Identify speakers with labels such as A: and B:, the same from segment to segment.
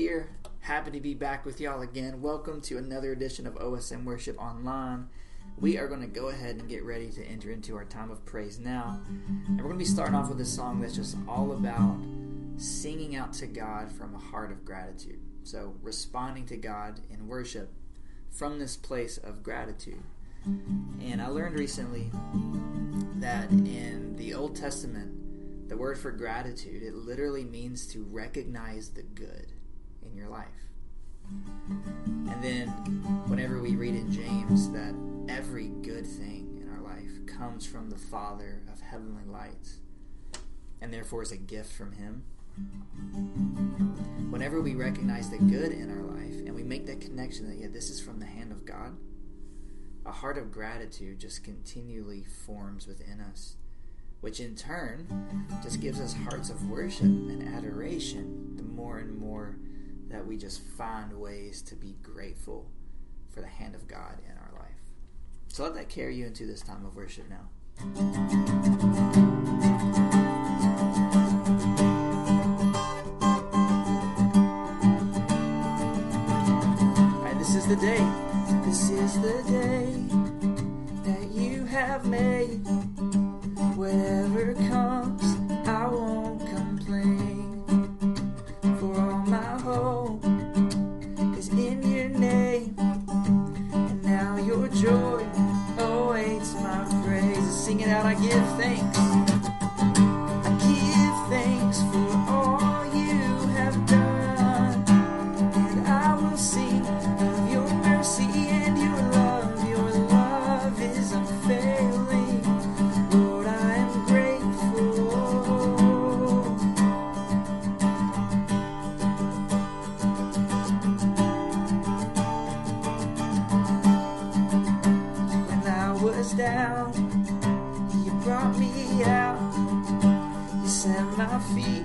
A: here. Happy to be back with y'all again. Welcome to another edition of OSM Worship Online. We are going to go ahead and get ready to enter into our time of praise now. And we're going to be starting off with a song that's just all about singing out to God from a heart of gratitude. So, responding to God in worship from this place of gratitude. And I learned recently that in the Old Testament, the word for gratitude, it literally means to recognize the good comes from the Father of heavenly lights and therefore is a gift from him. Whenever we recognize the good in our life and we make that connection that yeah, this is from the hand of God, a heart of gratitude just continually forms within us which in turn just gives us hearts of worship and adoration the more and more that we just find ways to be grateful for the hand of God in our. So let that carry you into this time of worship now. this is the day. This is the day that you have made whatever set my feet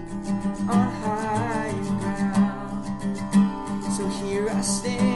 A: on higher ground. So here I stand.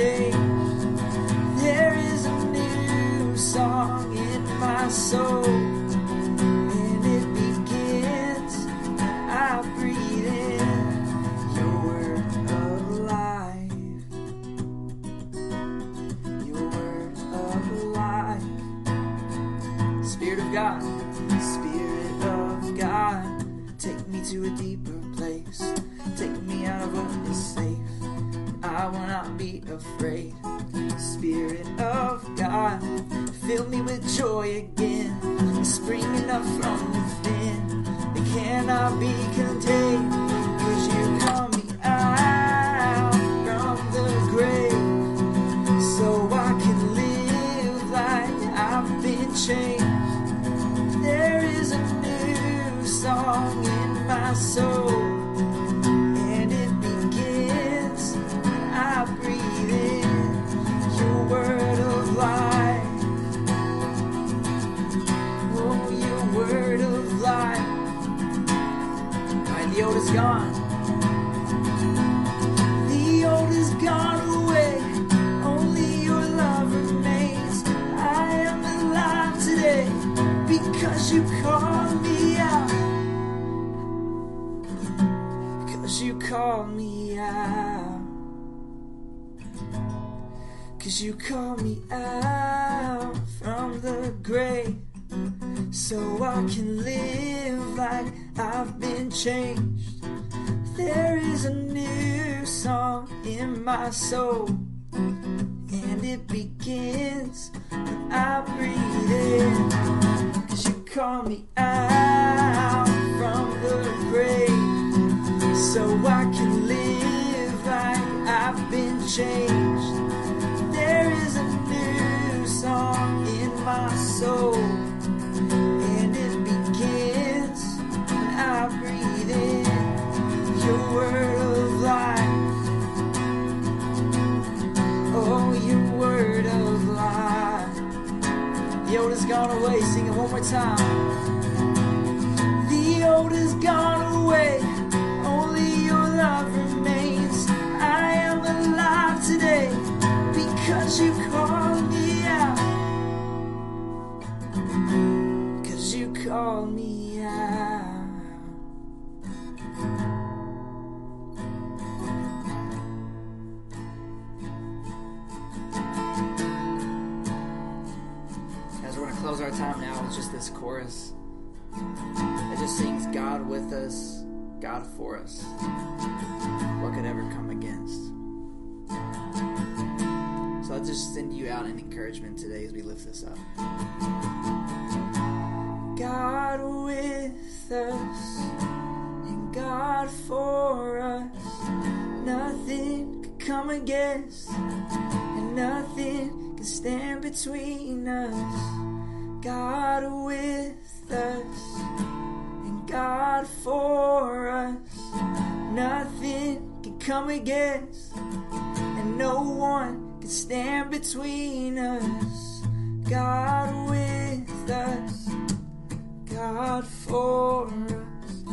A: I've you call me out from the grave. So I can live like I've been changed. There is a new song in my soul. And it begins when I breathe in. Cause you call me out from the grave. So I can live like I've been changed. Soul. And it begins when I breathe in your word of life. Oh, your word of life. The old has gone away. Sing it one more time. The old has gone away. Encouragement today as we lift this up. God with us and God for us. Nothing could come against, and nothing can stand between us. God with us and God for us. Nothing can come against, and no one stand between us. God with us, God for us.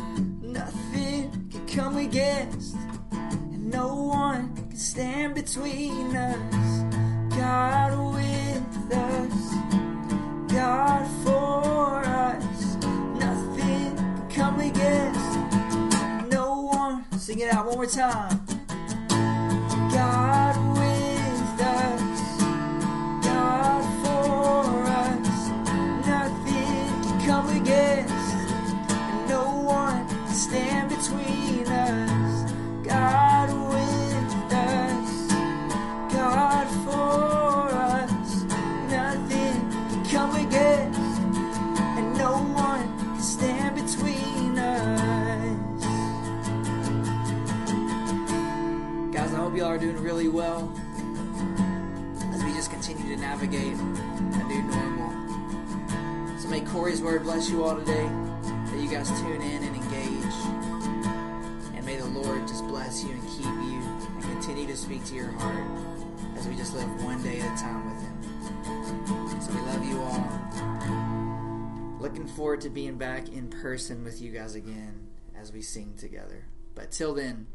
A: Nothing can come against, and no one can stand between us. God with us, God for us. Nothing can come against, no one. Sing it out one more time. God you all today. That you guys tune in and engage. And may the Lord just bless you and keep you and continue to speak to your heart as we just live one day at a time with Him. So we love you all. Looking forward to being back in person with you guys again as we sing together. But till then,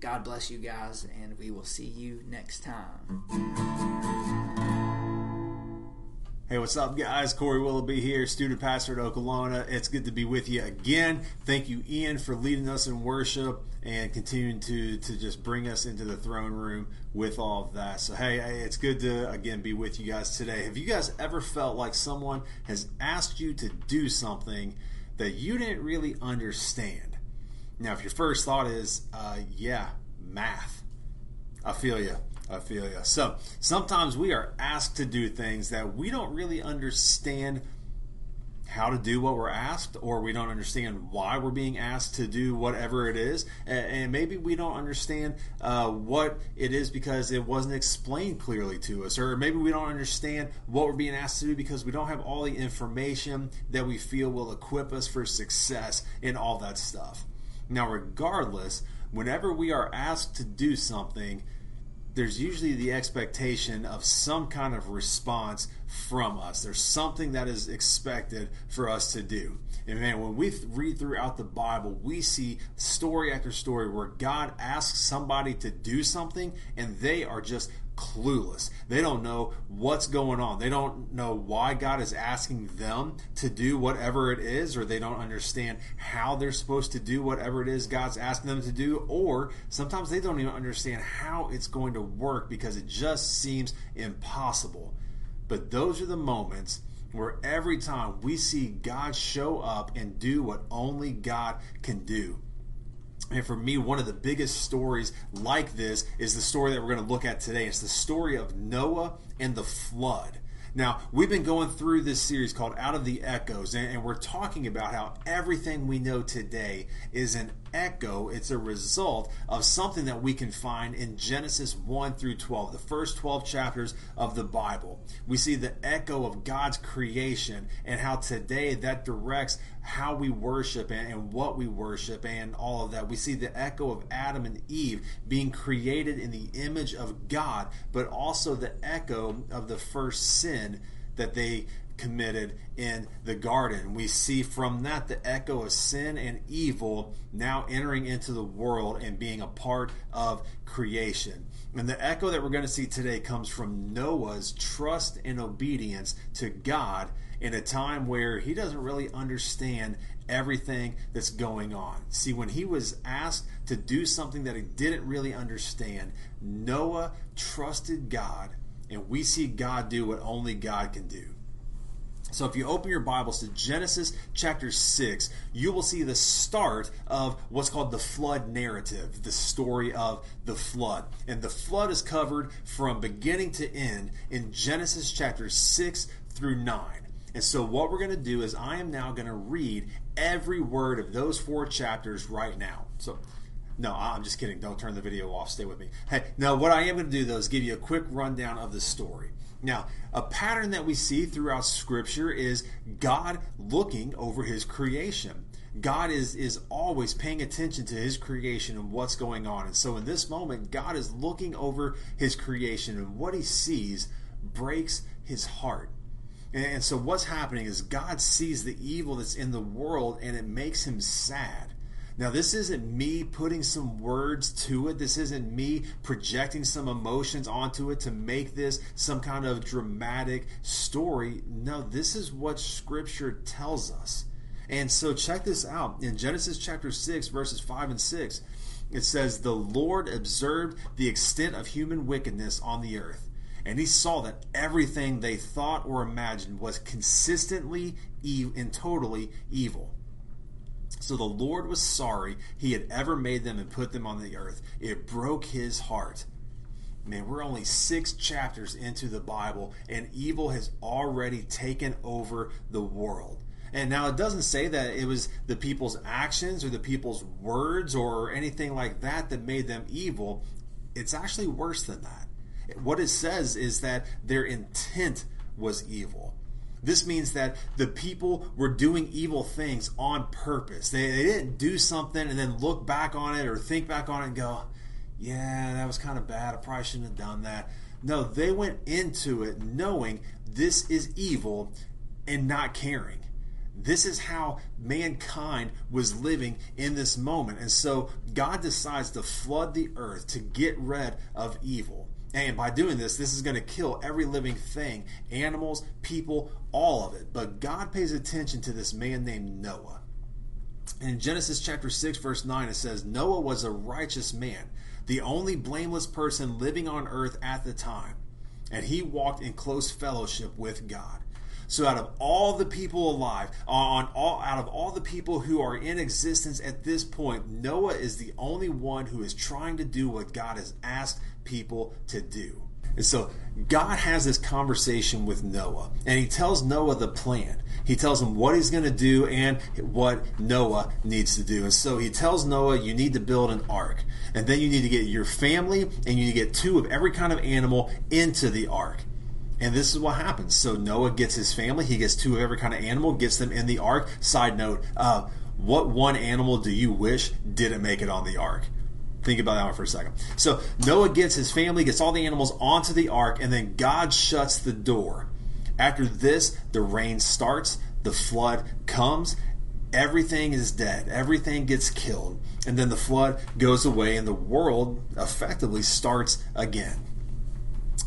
A: God bless you guys, and we will see you next time.
B: Hey, what's up, guys? Corey Willoughby here, student pastor at Okolona. It's good to be with you again. Thank you, Ian, for leading us in worship and continuing to to just bring us into the throne room with all of that. So, hey, it's good to again be with you guys today. Have you guys ever felt like someone has asked you to do something that you didn't really understand? Now, if your first thought is, uh, yeah, math, I feel you. I feel you. So sometimes we are asked to do things that we don't really understand how to do what we're asked, or we don't understand why we're being asked to do whatever it is, and maybe we don't understand uh, what it is because it wasn't explained clearly to us, or maybe we don't understand what we're being asked to do because we don't have all the information that we feel will equip us for success and all that stuff. Now, regardless, whenever we are asked to do something, there's usually the expectation of some kind of response from us. There's something that is expected for us to do. And man, when we read throughout the Bible, we see story after story where God asks somebody to do something and they are just clueless. They don't know what's going on. They don't know why God is asking them to do whatever it is, or they don't understand how they're supposed to do whatever it is God's asking them to do, or sometimes they don't even understand how it's going to work because it just seems impossible. But those are the moments where every time we see God show up and do what only God can do. And for me, one of the biggest stories like this is the story that we're going to look at today. It's the story of Noah and the flood. Now, we've been going through this series called Out of the Echoes, and, we're talking about how everything we know today is an echo, it's a result of something that we can find in Genesis 1 through 12, the first 12 chapters of the Bible. We see the echo of God's creation and how today that directs how we worship and, and what we worship and all of that. We see the echo of Adam and Eve being created in the image of God, but also the echo of the first sin that they committed in the garden. We see from that the echo of sin and evil now entering into the world and being a part of creation. And the echo that we're going to see today comes from Noah's trust and obedience to God in a time where he doesn't really understand everything that's going on. See, when he was asked to do something that he didn't really understand, Noah trusted God, and we see God do what only God can do. So if you open your Bibles to Genesis chapter 6, you will see the start of what's called the flood narrative, the story of the flood. And the flood is covered from beginning to end in Genesis chapter 6 through 9. And so what we're going to do is I am now going to read every word of those four chapters right now. So no, I'm just kidding. Don't turn the video off. Stay with me. Hey, now what I am going to do though is give you a quick rundown of the story. Now, a pattern that we see throughout Scripture is God looking over His creation. God is, is always paying attention to His creation and what's going on. And so in this moment, God is looking over His creation, and what He sees breaks His heart. And so what's happening is God sees the evil that's in the world, and it makes Him sad. Now, this isn't me putting some words to it. This isn't me projecting some emotions onto it to make this some kind of dramatic story. No, this is what Scripture tells us. And so, check this out. In Genesis chapter 6, verses 5 and 6, it says, The Lord observed the extent of human wickedness on the earth, and he saw that everything they thought or imagined was consistently and totally evil. So the Lord was sorry he had ever made them and put them on the earth. It broke his heart. Man, we're only six chapters into the Bible, and evil has already taken over the world. And now it doesn't say that it was the people's actions or the people's words or anything like that that made them evil. It's actually worse than that. What it says is that their intent was evil. This means that the people were doing evil things on purpose. They, they didn't do something and then look back on it or think back on it and go, yeah, that was kind of bad. I probably shouldn't have done that. No, they went into it knowing this is evil and not caring. This is how mankind was living in this moment. And so God decides to flood the earth to get rid of evil. And by doing this, this is going to kill every living thing animals, people, all of it. But God pays attention to this man named Noah. In Genesis chapter 6, verse 9, it says, Noah was a righteous man, the only blameless person living on earth at the time, and he walked in close fellowship with God. So out of all the people alive, on all out of all the people who are in existence at this point, Noah is the only one who is trying to do what God has asked people to do. And so God has this conversation with Noah, and he tells Noah the plan. He tells him what he's going to do and what Noah needs to do. And so he tells Noah, you need to build an ark. And then you need to get your family and you need to get two of every kind of animal into the ark. And this is what happens. So Noah gets his family, he gets two of every kind of animal, gets them in the ark. Side note, uh, what one animal do you wish didn't make it on the ark? Think about that one for a second. So Noah gets his family, gets all the animals onto the ark, and then God shuts the door. After this, the rain starts, the flood comes, everything is dead, everything gets killed, and then the flood goes away, and the world effectively starts again.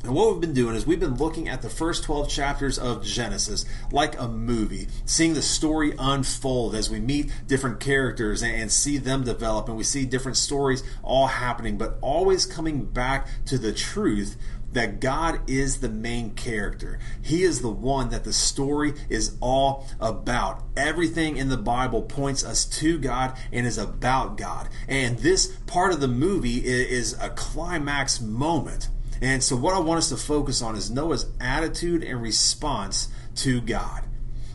B: And what we've been doing is we've been looking at the first 12 chapters of Genesis like a movie, seeing the story unfold as we meet different characters and see them develop, and we see different stories all happening, but always coming back to the truth that God is the main character. He is the one that the story is all about. Everything in the Bible points us to God and is about God. And this part of the movie is a climax moment and so, what I want us to focus on is Noah's attitude and response to God.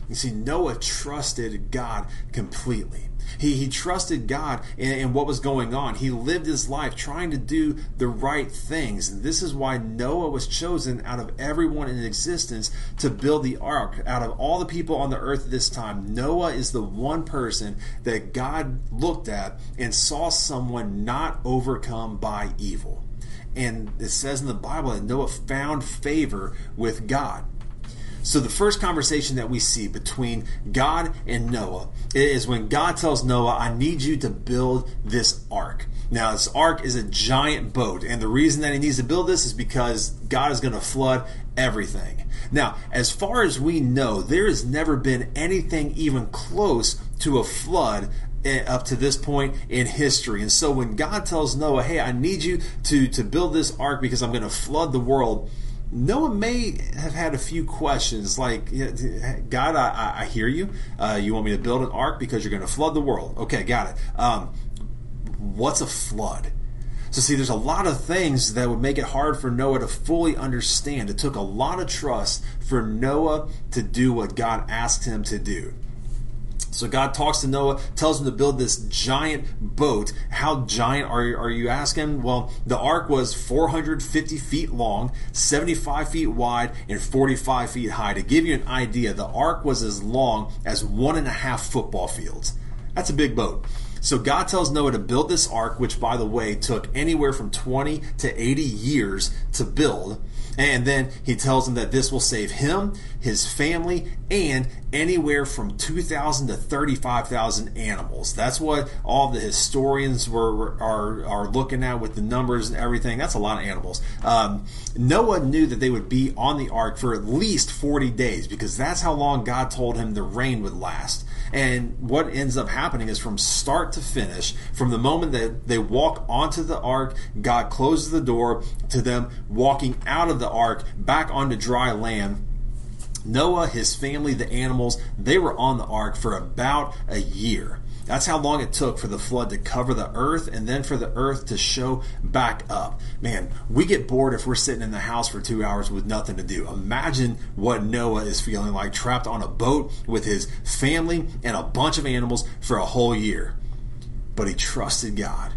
B: You see, Noah trusted God completely. He, he trusted God in, what was going on. He lived his life trying to do the right things. And this is why Noah was chosen out of everyone in existence to build the ark. Out of all the people on the earth at this time, Noah is the one person that God looked at and saw someone not overcome by evil. And it says in the Bible that Noah found favor with God. So the first conversation that we see between God and Noah is when God tells Noah, I need you to build this ark. Now, this ark is a giant boat, and the reason that he needs to build this is because God is going to flood everything. Now, as far as we know, there has never been anything even close to a flood up to this point in history. And so when God tells Noah, "Hey, I need you to to build this ark because I'm going to flood the world," Noah may have had a few questions like, God, I, I hear you. Uh, you want me to build an ark because you're going to flood the world. Okay, got it. Um, what's a flood? So, see, there's a lot of things that would make it hard for Noah to fully understand. It took a lot of trust for Noah to do what God asked him to do. So God talks to Noah, tells him to build this giant boat. How giant are you, are you asking? Well, the ark was 450 feet long, 75 feet wide, and 45 feet high. To give you an idea, the ark was as long as one and a half football fields. That's a big boat. So God tells Noah to build this ark, which, by the way, took anywhere from 20 to 80 years to build. And then he tells him that this will save him, his family, and anywhere from 2,000 to 35,000 animals. That's what all the historians were are, are looking at with the numbers and everything. That's a lot of animals. Um, Noah knew that they would be on the ark for at least 40 days because that's how long God told him the rain would last. And what ends up happening is from start to finish, from the moment that they walk onto the ark, God closes the door to them walking out of the ark back onto dry land. Noah, his family, the animals, they were on the ark for about a year. That's how long it took for the flood to cover the earth and then for the earth to show back up. Man, we get bored if we're sitting in the house for two hours with nothing to do. Imagine what Noah is feeling like trapped on a boat with his family and a bunch of animals for a whole year. But he trusted God.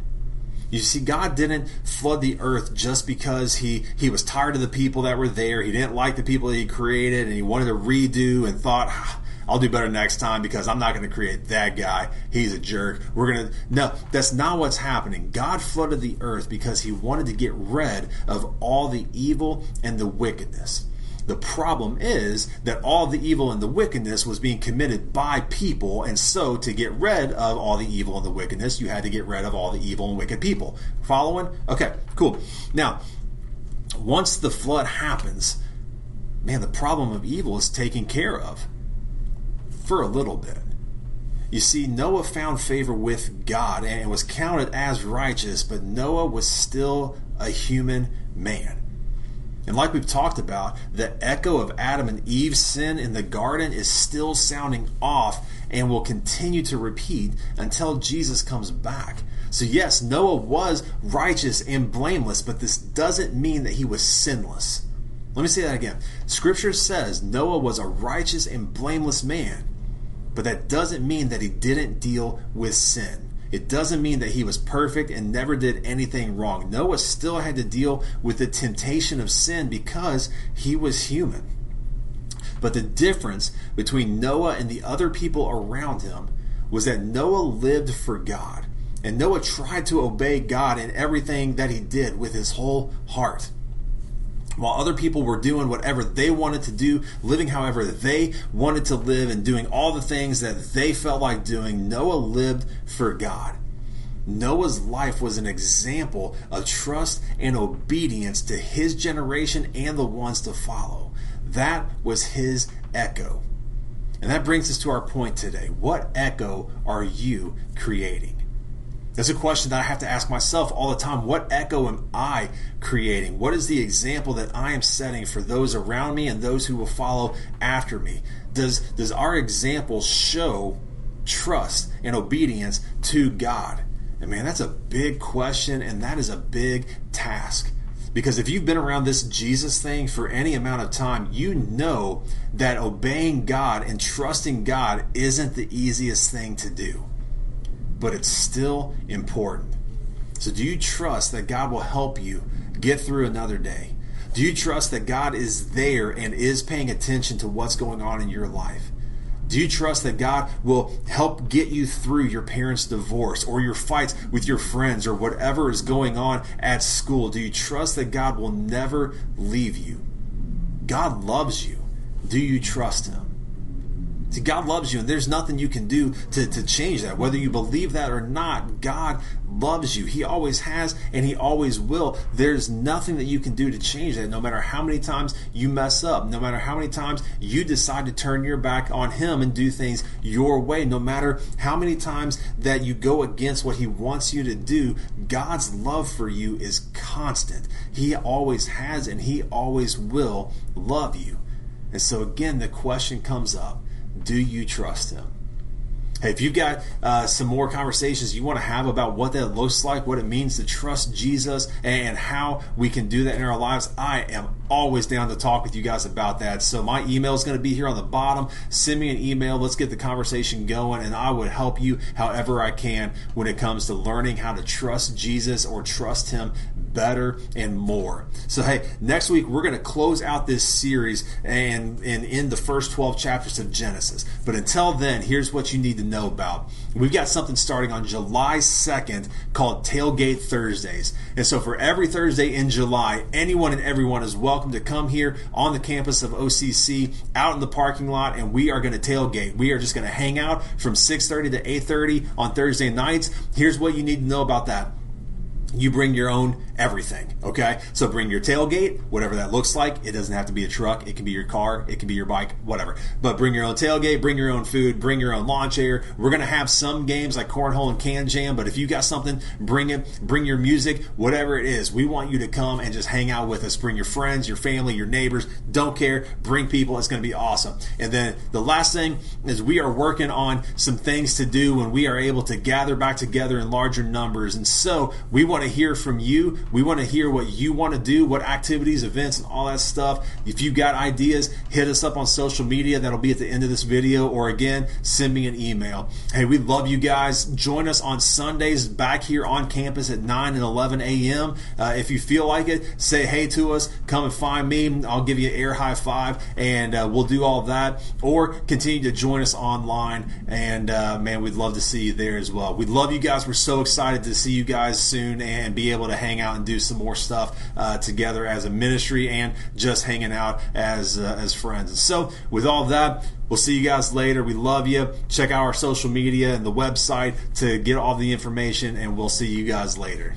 B: You see, God didn't flood the earth just because he, he was tired of the people that were there. He didn't like the people that he created and he wanted to redo and thought, ah, I'll do better next time because I'm not going to create that guy. He's a jerk. We're going to. No, that's not what's happening. God flooded the earth because he wanted to get rid of all the evil and the wickedness. The problem is that all the evil and the wickedness was being committed by people, and so to get rid of all the evil and the wickedness, you had to get rid of all the evil and wicked people. Following? Okay, cool. Now, once the flood happens, man, the problem of evil is taken care of for a little bit. You see, Noah found favor with God and was counted as righteous, but Noah was still a human man. And like we've talked about, the echo of Adam and Eve's sin in the garden is still sounding off and will continue to repeat until Jesus comes back. So, yes, Noah was righteous and blameless, but this doesn't mean that he was sinless. Let me say that again. Scripture says Noah was a righteous and blameless man, but that doesn't mean that he didn't deal with sin. It doesn't mean that he was perfect and never did anything wrong. Noah still had to deal with the temptation of sin because he was human. But the difference between Noah and the other people around him was that Noah lived for God. And Noah tried to obey God in everything that he did with his whole heart. While other people were doing whatever they wanted to do, living however they wanted to live, and doing all the things that they felt like doing, Noah lived for God. Noah's life was an example of trust and obedience to his generation and the ones to follow. That was his echo. And that brings us to our point today. What echo are you creating? That's a question that I have to ask myself all the time. What echo am I creating? What is the example that I am setting for those around me and those who will follow after me? Does, does our example show trust and obedience to God? And man, that's a big question and that is a big task. Because if you've been around this Jesus thing for any amount of time, you know that obeying God and trusting God isn't the easiest thing to do but it's still important. So, do you trust that God will help you get through another day? Do you trust that God is there and is paying attention to what's going on in your life? Do you trust that God will help get you through your parents' divorce or your fights with your friends or whatever is going on at school? Do you trust that God will never leave you? God loves you. Do you trust Him? See, God loves you, and there's nothing you can do to, to change that. Whether you believe that or not, God loves you. He always has, and He always will. There's nothing that you can do to change that, no matter how many times you mess up, no matter how many times you decide to turn your back on Him and do things your way, no matter how many times that you go against what He wants you to do, God's love for you is constant. He always has, and He always will love you. And so, again, the question comes up do you trust him? Hey, if you've got uh, some more conversations you want to have about what that looks like, what it means to trust Jesus, and how we can do that in our lives, I am always down to talk with you guys about that. So my email is going to be here on the bottom. Send me an email. Let's get the conversation going, and I would help you however I can when it comes to learning how to trust Jesus or trust Him better and more. So hey, next week we're going to close out this series and and in the first 12 chapters of Genesis. But until then, here's what you need to know about. We've got something starting on July 2nd called Tailgate Thursdays. And so for every Thursday in July, anyone and everyone is welcome to come here on the campus of OCC out in the parking lot and we are going to tailgate. We are just going to hang out from 6:30 to 8:30 on Thursday nights. Here's what you need to know about that you bring your own everything. Okay, so bring your tailgate, whatever that looks like. It doesn't have to be a truck. It can be your car. It can be your bike, whatever. But bring your own tailgate. Bring your own food. Bring your own lawn chair. We're gonna have some games like cornhole and KanJam. But if you got something, bring it. Bring your music, whatever it is. We want you to come and just hang out with us. Bring your friends, your family, your neighbors. Don't care. Bring people. It's gonna be awesome. And then the last thing is we are working on some things to do when we are able to gather back together in larger numbers. And so we want to hear from you. We want to hear what you want to do, what activities, events, and all that stuff. If you got ideas, hit us up on social media. That'll be at the end of this video. Or again, send me an email. Hey, we love you guys. Join us on Sundays back here on campus at 9 and 11 a.m. Uh, if you feel like it, say hey to us. Come and find me. I'll give you an air high five, and uh, we'll do all that. Or continue to join us online. And uh, man, we'd love to see you there as well. We love you guys. We're so excited to see you guys soon and be able to hang out and do some more stuff uh, together as a ministry and just hanging out as uh, as friends. so, with all that, we'll see you guys later. We love you. Check out our social media and the website to get all the information, and we'll see you guys later.